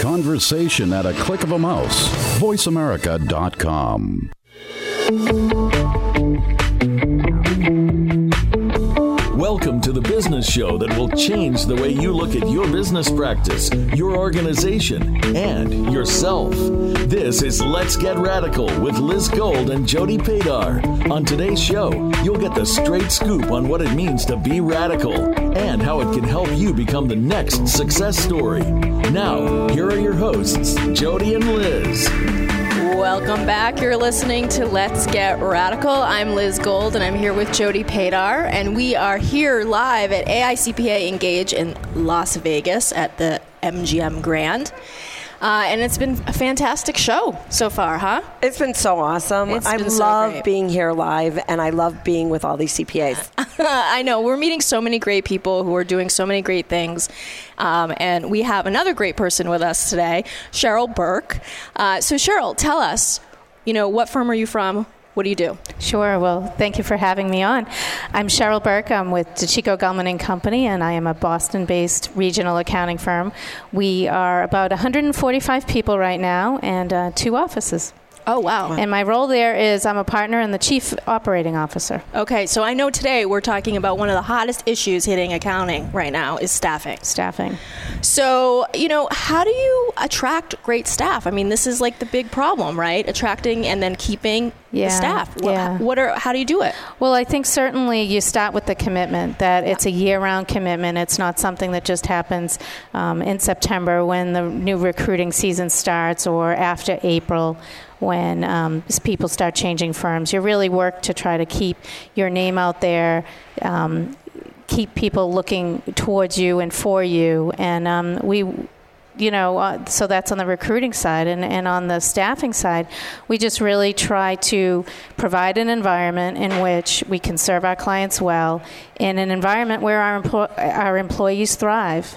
Conversation at a click of a mouse. VoiceAmerica.com. the business show that will change the way you look at your business practice, your organization, and yourself. This is Let's Get Radical with Liz Gold and Jodi Padar. On today's show, you'll get the straight scoop on what it means to be radical and how it can help you become the next success story. Now, here are your hosts, Jodi and Liz. Welcome back. You're listening to Let's Get Radical. I'm Liz Gold and I'm here with Jodi Padar, and we are here live at AICPA Engage in Las Vegas at the MGM Grand. Uh, and it's been a fantastic show so far, huh? It's been so awesome. It's I been so love great. being here live, and I love being with all these CPAs. I know. We're meeting so many great people who are doing so many great things. Um, and we have another great person with us today, Cheryl Burke. Uh, so, Cheryl, tell us, you know, what firm are you from? What do you do? Sure. Well, thank you for having me on. I'm Cheryl Burke. I'm with DiCicco Gulman and Company, and I am a Boston-based regional accounting firm. We are about 145 people right now, and uh, two offices. Oh, wow. And my role there is I'm a partner and the chief operating officer. Okay, so I know today we're talking about one of the hottest issues hitting accounting right now is staffing. Staffing. So, you know, how do you attract great staff? I mean, this is like the big problem, right? Attracting and then keeping Yeah, the staff. What, yeah. what are how do you do it? Well, I think certainly you start with the commitment that it's a year round commitment. It's not something that just happens um, in September when the new recruiting season starts or after April when um, people start changing firms. You really work to try to keep your name out there. Um, keep people looking towards you and for you and um, we you know, uh, so that's on the recruiting side. And, and on the staffing side, we just really try to provide an environment in which we can serve our clients well, in an environment where our, our employees thrive.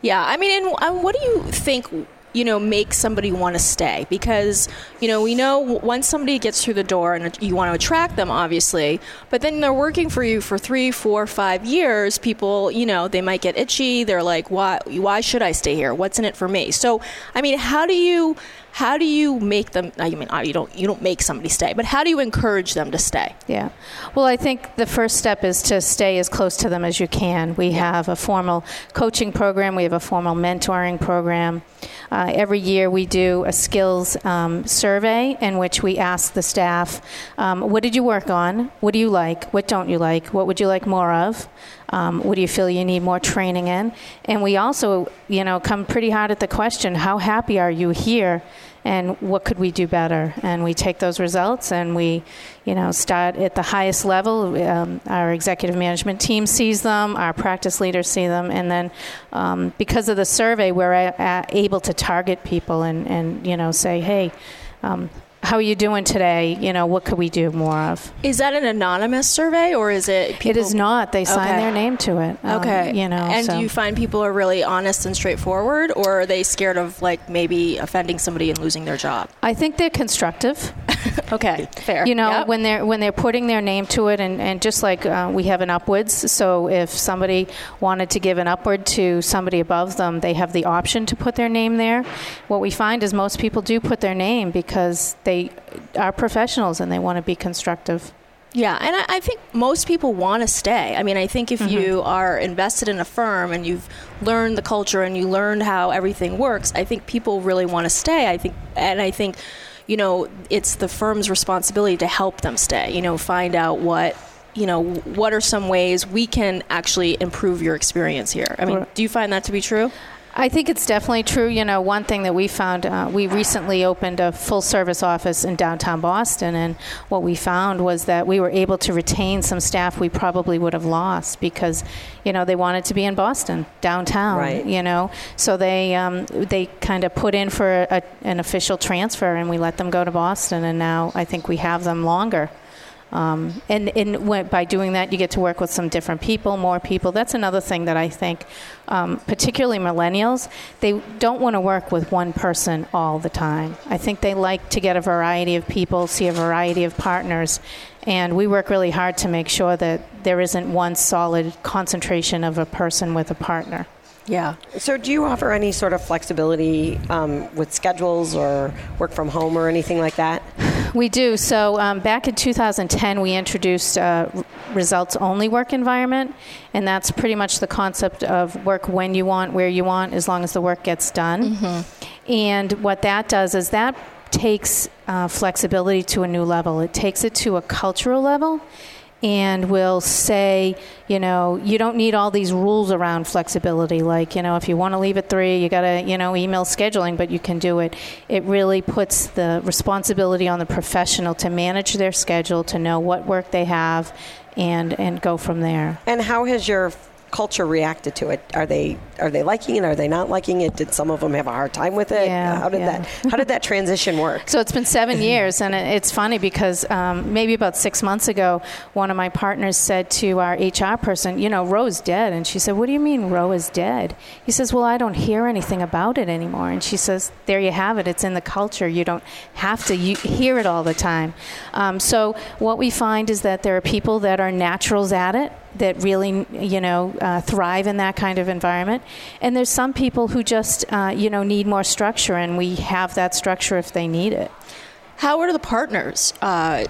Yeah, I mean, and uh, what do you think? You know, make somebody want to stay because you know we know once somebody gets through the door and you want to attract them, obviously, but then they're working for you for three, four, five years. People, you know, they might get itchy. They're like, why? Why should I stay here? What's in it for me? So, I mean, how do you? How do you make them? I mean, you don't you don't make somebody stay, but how do you encourage them to stay? Yeah. Well, I think the first step is to stay as close to them as you can. We have a formal coaching program, we have a formal mentoring program. Uh, every year we do a skills um, survey in which we ask the staff, um, what did you work on? What do you like? What don't you like? What would you like more of? Um, what do you feel you need more training in? And we also, you know, come pretty hard at the question, how happy are you here? And what could we do better? And we take those results and we, you know, start at the highest level. Um, our executive management team sees them, our practice leaders see them, and then um, because of the survey, we're a- a- able to target people and, and you know say, hey. Um, how are you doing today? You know, what could we do more of? Is that an anonymous survey or is it? People- it is not. They sign Okay. their name to it. Um, Okay. you know, And so. do you find people are really honest and straightforward, or are they scared of like maybe offending somebody and losing their job? I think they're constructive. Okay, fair. You know, Yep. when they're when they're putting their name to it, and, and just like uh, we have an upwards, so if somebody wanted to give an upward to somebody above them, they have the option to put their name there. What we find is most people do put their name because they are professionals and they want to be constructive. Yeah, and I, I think most people want to stay. I mean, I think if Mm-hmm. you are invested in a firm and you've learned the culture and you learned how everything works, I think people really want to stay. I think, and I think, you know, it's the firm's responsibility to help them stay. You know, find out what. You know, what are some ways we can actually improve your experience here? I mean, do you find that to be true? I think it's definitely true. You know, one thing that we found, uh, we recently opened a full service office in downtown Boston, and what we found was that we were able to retain some staff we probably would have lost because, you know, they wanted to be in Boston, downtown, Right. you know. So they, um, they kind of put in for a, an official transfer, and we let them go to Boston, and now I think we have them longer. Um, and and when, by doing that, you get to work with some different people, more people. That's another thing that I think, um, particularly millennials, they don't want to work with one person all the time. I think they like to get a variety of people, see a variety of partners, and we work really hard to make sure that there isn't one solid concentration of a person with a partner. Yeah. So, do you offer any sort of flexibility um, with schedules or work from home or anything like that? We do. So um, back in 2010, we introduced a results only work environment, and that's pretty much the concept of work when you want, where you want, as long as the work gets done. And what that does is that takes uh, flexibility to a new level. It takes it to a cultural level. And will say, you know, you don't need all these rules around flexibility. Like, you know, if you want to leave at three, you got to, you know, email scheduling, but you can do it. It really puts the responsibility on the professional to manage their schedule, to know what work they have, and and go from there. And how has your culture reacted to it? Are they are they liking it? Are they not liking it? Did some of them have a hard time with it? Yeah, how did yeah. that How did that transition work? So it's been seven years, and it's funny because um, maybe about six months ago, one of my partners said to our HR person, "You know, ROWE's dead," and she said, "What do you mean Roe is dead?" He says, "Well, I don't hear anything about it anymore." And she says, "There you have it. It's in the culture. You don't have to hear it all the time." Um, so what we find is that there are people that are naturals at it that really, you know, uh, thrive in that kind of environment. And there's some people who just, uh, you know, need more structure, and we have that structure if they need it. How are the partners? Uh,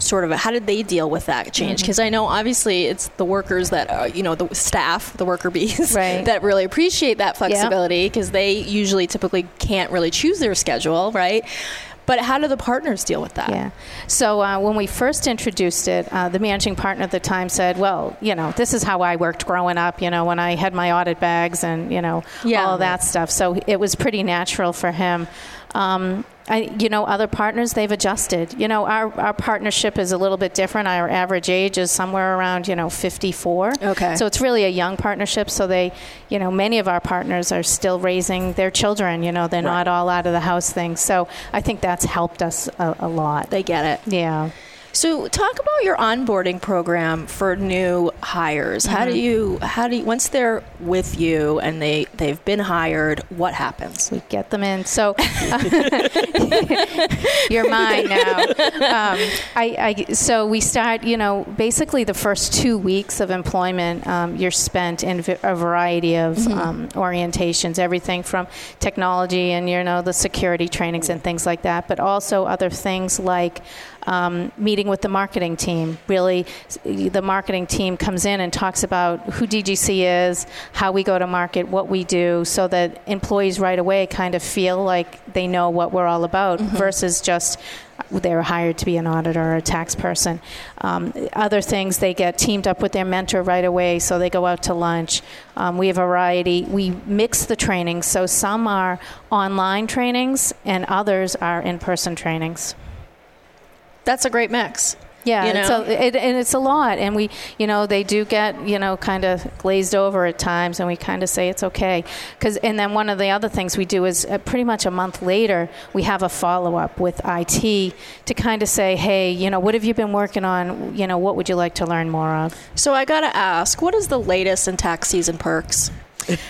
sort of how did they deal with that Mm-hmm. change because i know obviously it's the workers that uh, you know the staff the worker bees Right. that really appreciate that flexibility because they usually typically can't really choose their schedule right but how do the partners deal with that Yeah. So uh, when we first introduced it, uh, the managing partner at the time said, "Well, you know, this is how I worked growing up. You know, when I had my audit bags and you know Yeah. all of that stuff. So it was pretty natural for him." Um, I, you know, other partners they've adjusted. You know, our our partnership is a little bit different. Our average age is somewhere around you know 54. Okay. So it's really a young partnership. So they, you know, many of our partners are still raising their children. You know, they're not all out of the house things. So I think that's helped us a, a lot. they get it Yeah. So talk about your onboarding program for new hires how Mm-hmm. do you how do you once they're with you and they they've been hired what happens We get them in. So you're mine now. Um, I, I, so we start, you know, basically the first two weeks of employment, um, you're spent in a variety of um, orientations, everything from technology and, you know, the security trainings and things like that, but also other things like um, meeting with the marketing team. Really, the marketing team comes in and talks about who DGC is, how we go to market, what we do, so that employees right away kind of feel like they know what we're all about versus just they're hired to be an auditor or a tax person. Um, other things, they get teamed up with their mentor right away, so they go out to lunch. Um, we have a variety. We mix the trainings, so some are online trainings and others are in person trainings. That's a great mix Yeah, you know? it, and it's a lot, and we, you know, they do get, you know, kind of glazed over at times, and we kind of say it's okay, because, and then one of the other things we do is uh, pretty much a month later we have a follow up with IT to kind of say, hey, you know, what have you been working on? You know, what would you like to learn more of? So I gotta ask, what is the latest in tax season perks?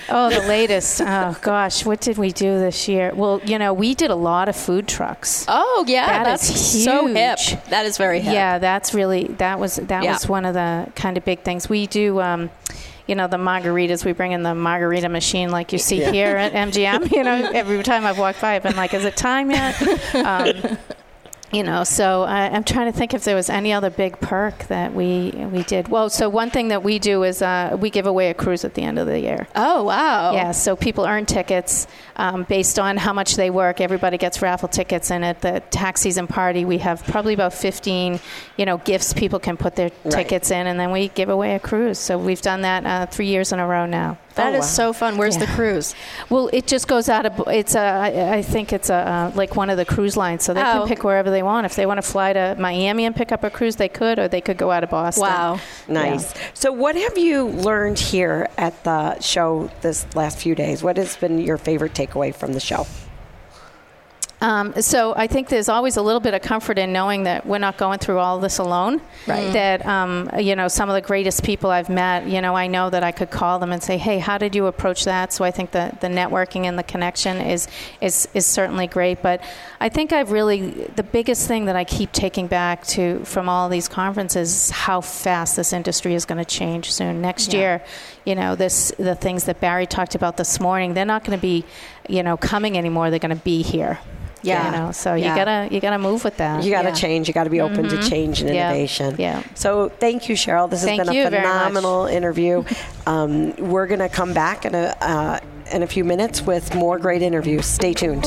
Oh, the latest. oh gosh, what did we do this year? Well, you know, we did a lot of food trucks. Oh yeah, That that's is so hip. That is very hip. Yeah, that's really that was that Yeah. was one of the kind of big things we do. Um, you know, the margaritas. We bring in the margarita machine, like you see here at MGM. You know, every time I've walked by, I've been like, "Is it time yet?" Um, you know, so I, I'm trying to think if there was any other big perk that we we did. Well, so one thing that we do is uh, we give away a cruise at the end of the year. Oh wow. Yeah, so people earn tickets um, based on how much they work. Everybody gets raffle tickets, and at the tax season party, we have probably about 15, you know, gifts people can put their Right. tickets in, and then we give away a cruise. So we've done that uh, three years in a row now. That Oh, is wow. so fun. Where's the cruise? Well, it just goes out of it's a I I think it's a uh, like one of the cruise lines, so they Oh. can pick wherever they want. If they want to fly to Miami and pick up a cruise, they could, or they could go out of Boston. Wow. Nice. So, what have you learned here at the show this last few days? What has been your favorite takeaway from the show? Um, so I think there's always a little bit of comfort in knowing that we're not going through all this alone. Right. That um, you know some of the greatest people I've met. You know, I know that I could call them and say, "Hey, how did you approach that?" So I think that the networking and the connection is is is certainly great. But I think I've really the biggest thing that I keep taking back to from all these conferences is how fast this industry is going to change soon. Next Yeah. year, you know, this the things that Barry talked about this morning. They're not going to be, you know, coming anymore. They're going to be here. Yeah. You know, so Yeah. you gotta you gotta move with that. You got to Yeah. change. You got to be open to change and Yeah. innovation. Yeah. So thank you, Cheryl. This has Thank been a you very phenomenal interview. Um, we're going to come back in a uh, in a few minutes with more great interviews. Stay tuned.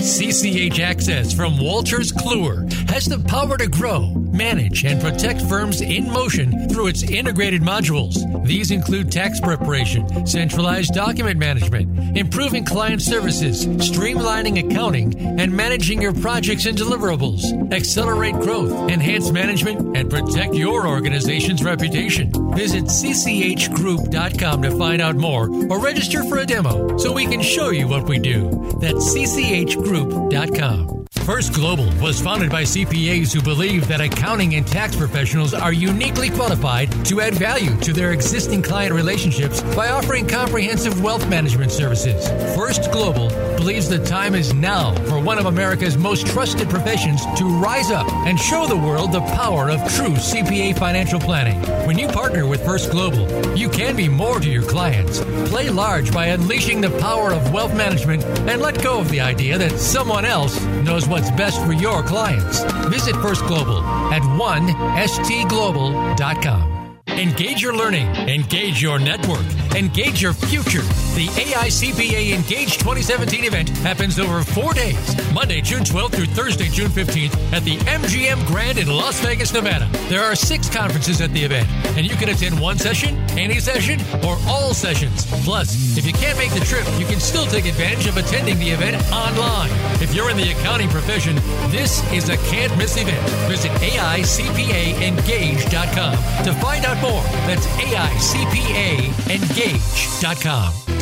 CCH Access from Wolters Kluwer has the power to grow, manage, and protect firms in motion through its integrated modules. These include tax preparation, centralized document management, improving client services, streamlining accounting, and managing your projects and deliverables. Accelerate growth, enhance management, and protect your organization's reputation. Visit cchgroup.com to find out more or register for a demo so we can show you what we do. That's cchgroup.com. First Global was founded by CPAs who believe that accounting and tax professionals are uniquely qualified to add value to their existing client relationships by offering comprehensive wealth management services. First Global believes the time is now for one of America's most trusted professions to rise up and show the world the power of true CPA financial planning. When you partner with First Global, you can be more to your clients. Play large by unleashing the power of wealth management and let go of the idea that someone else knows what's best for your clients. Visit First Global at 1stglobal.com. Engage your learning, engage your network, engage your future. The AICPA Engage 2017 event happens over four days Monday, June 12th through Thursday, June 15th at the MGM Grand in Las Vegas, Nevada. There are six conferences at the event, and you can attend one session, any session, or all sessions. Plus, if you can't make the trip, you can still take advantage of attending the event online. If you're in the accounting profession, this is a can't miss event. Visit AICPAEngage.com to find out more. That's AICPAEngage.com.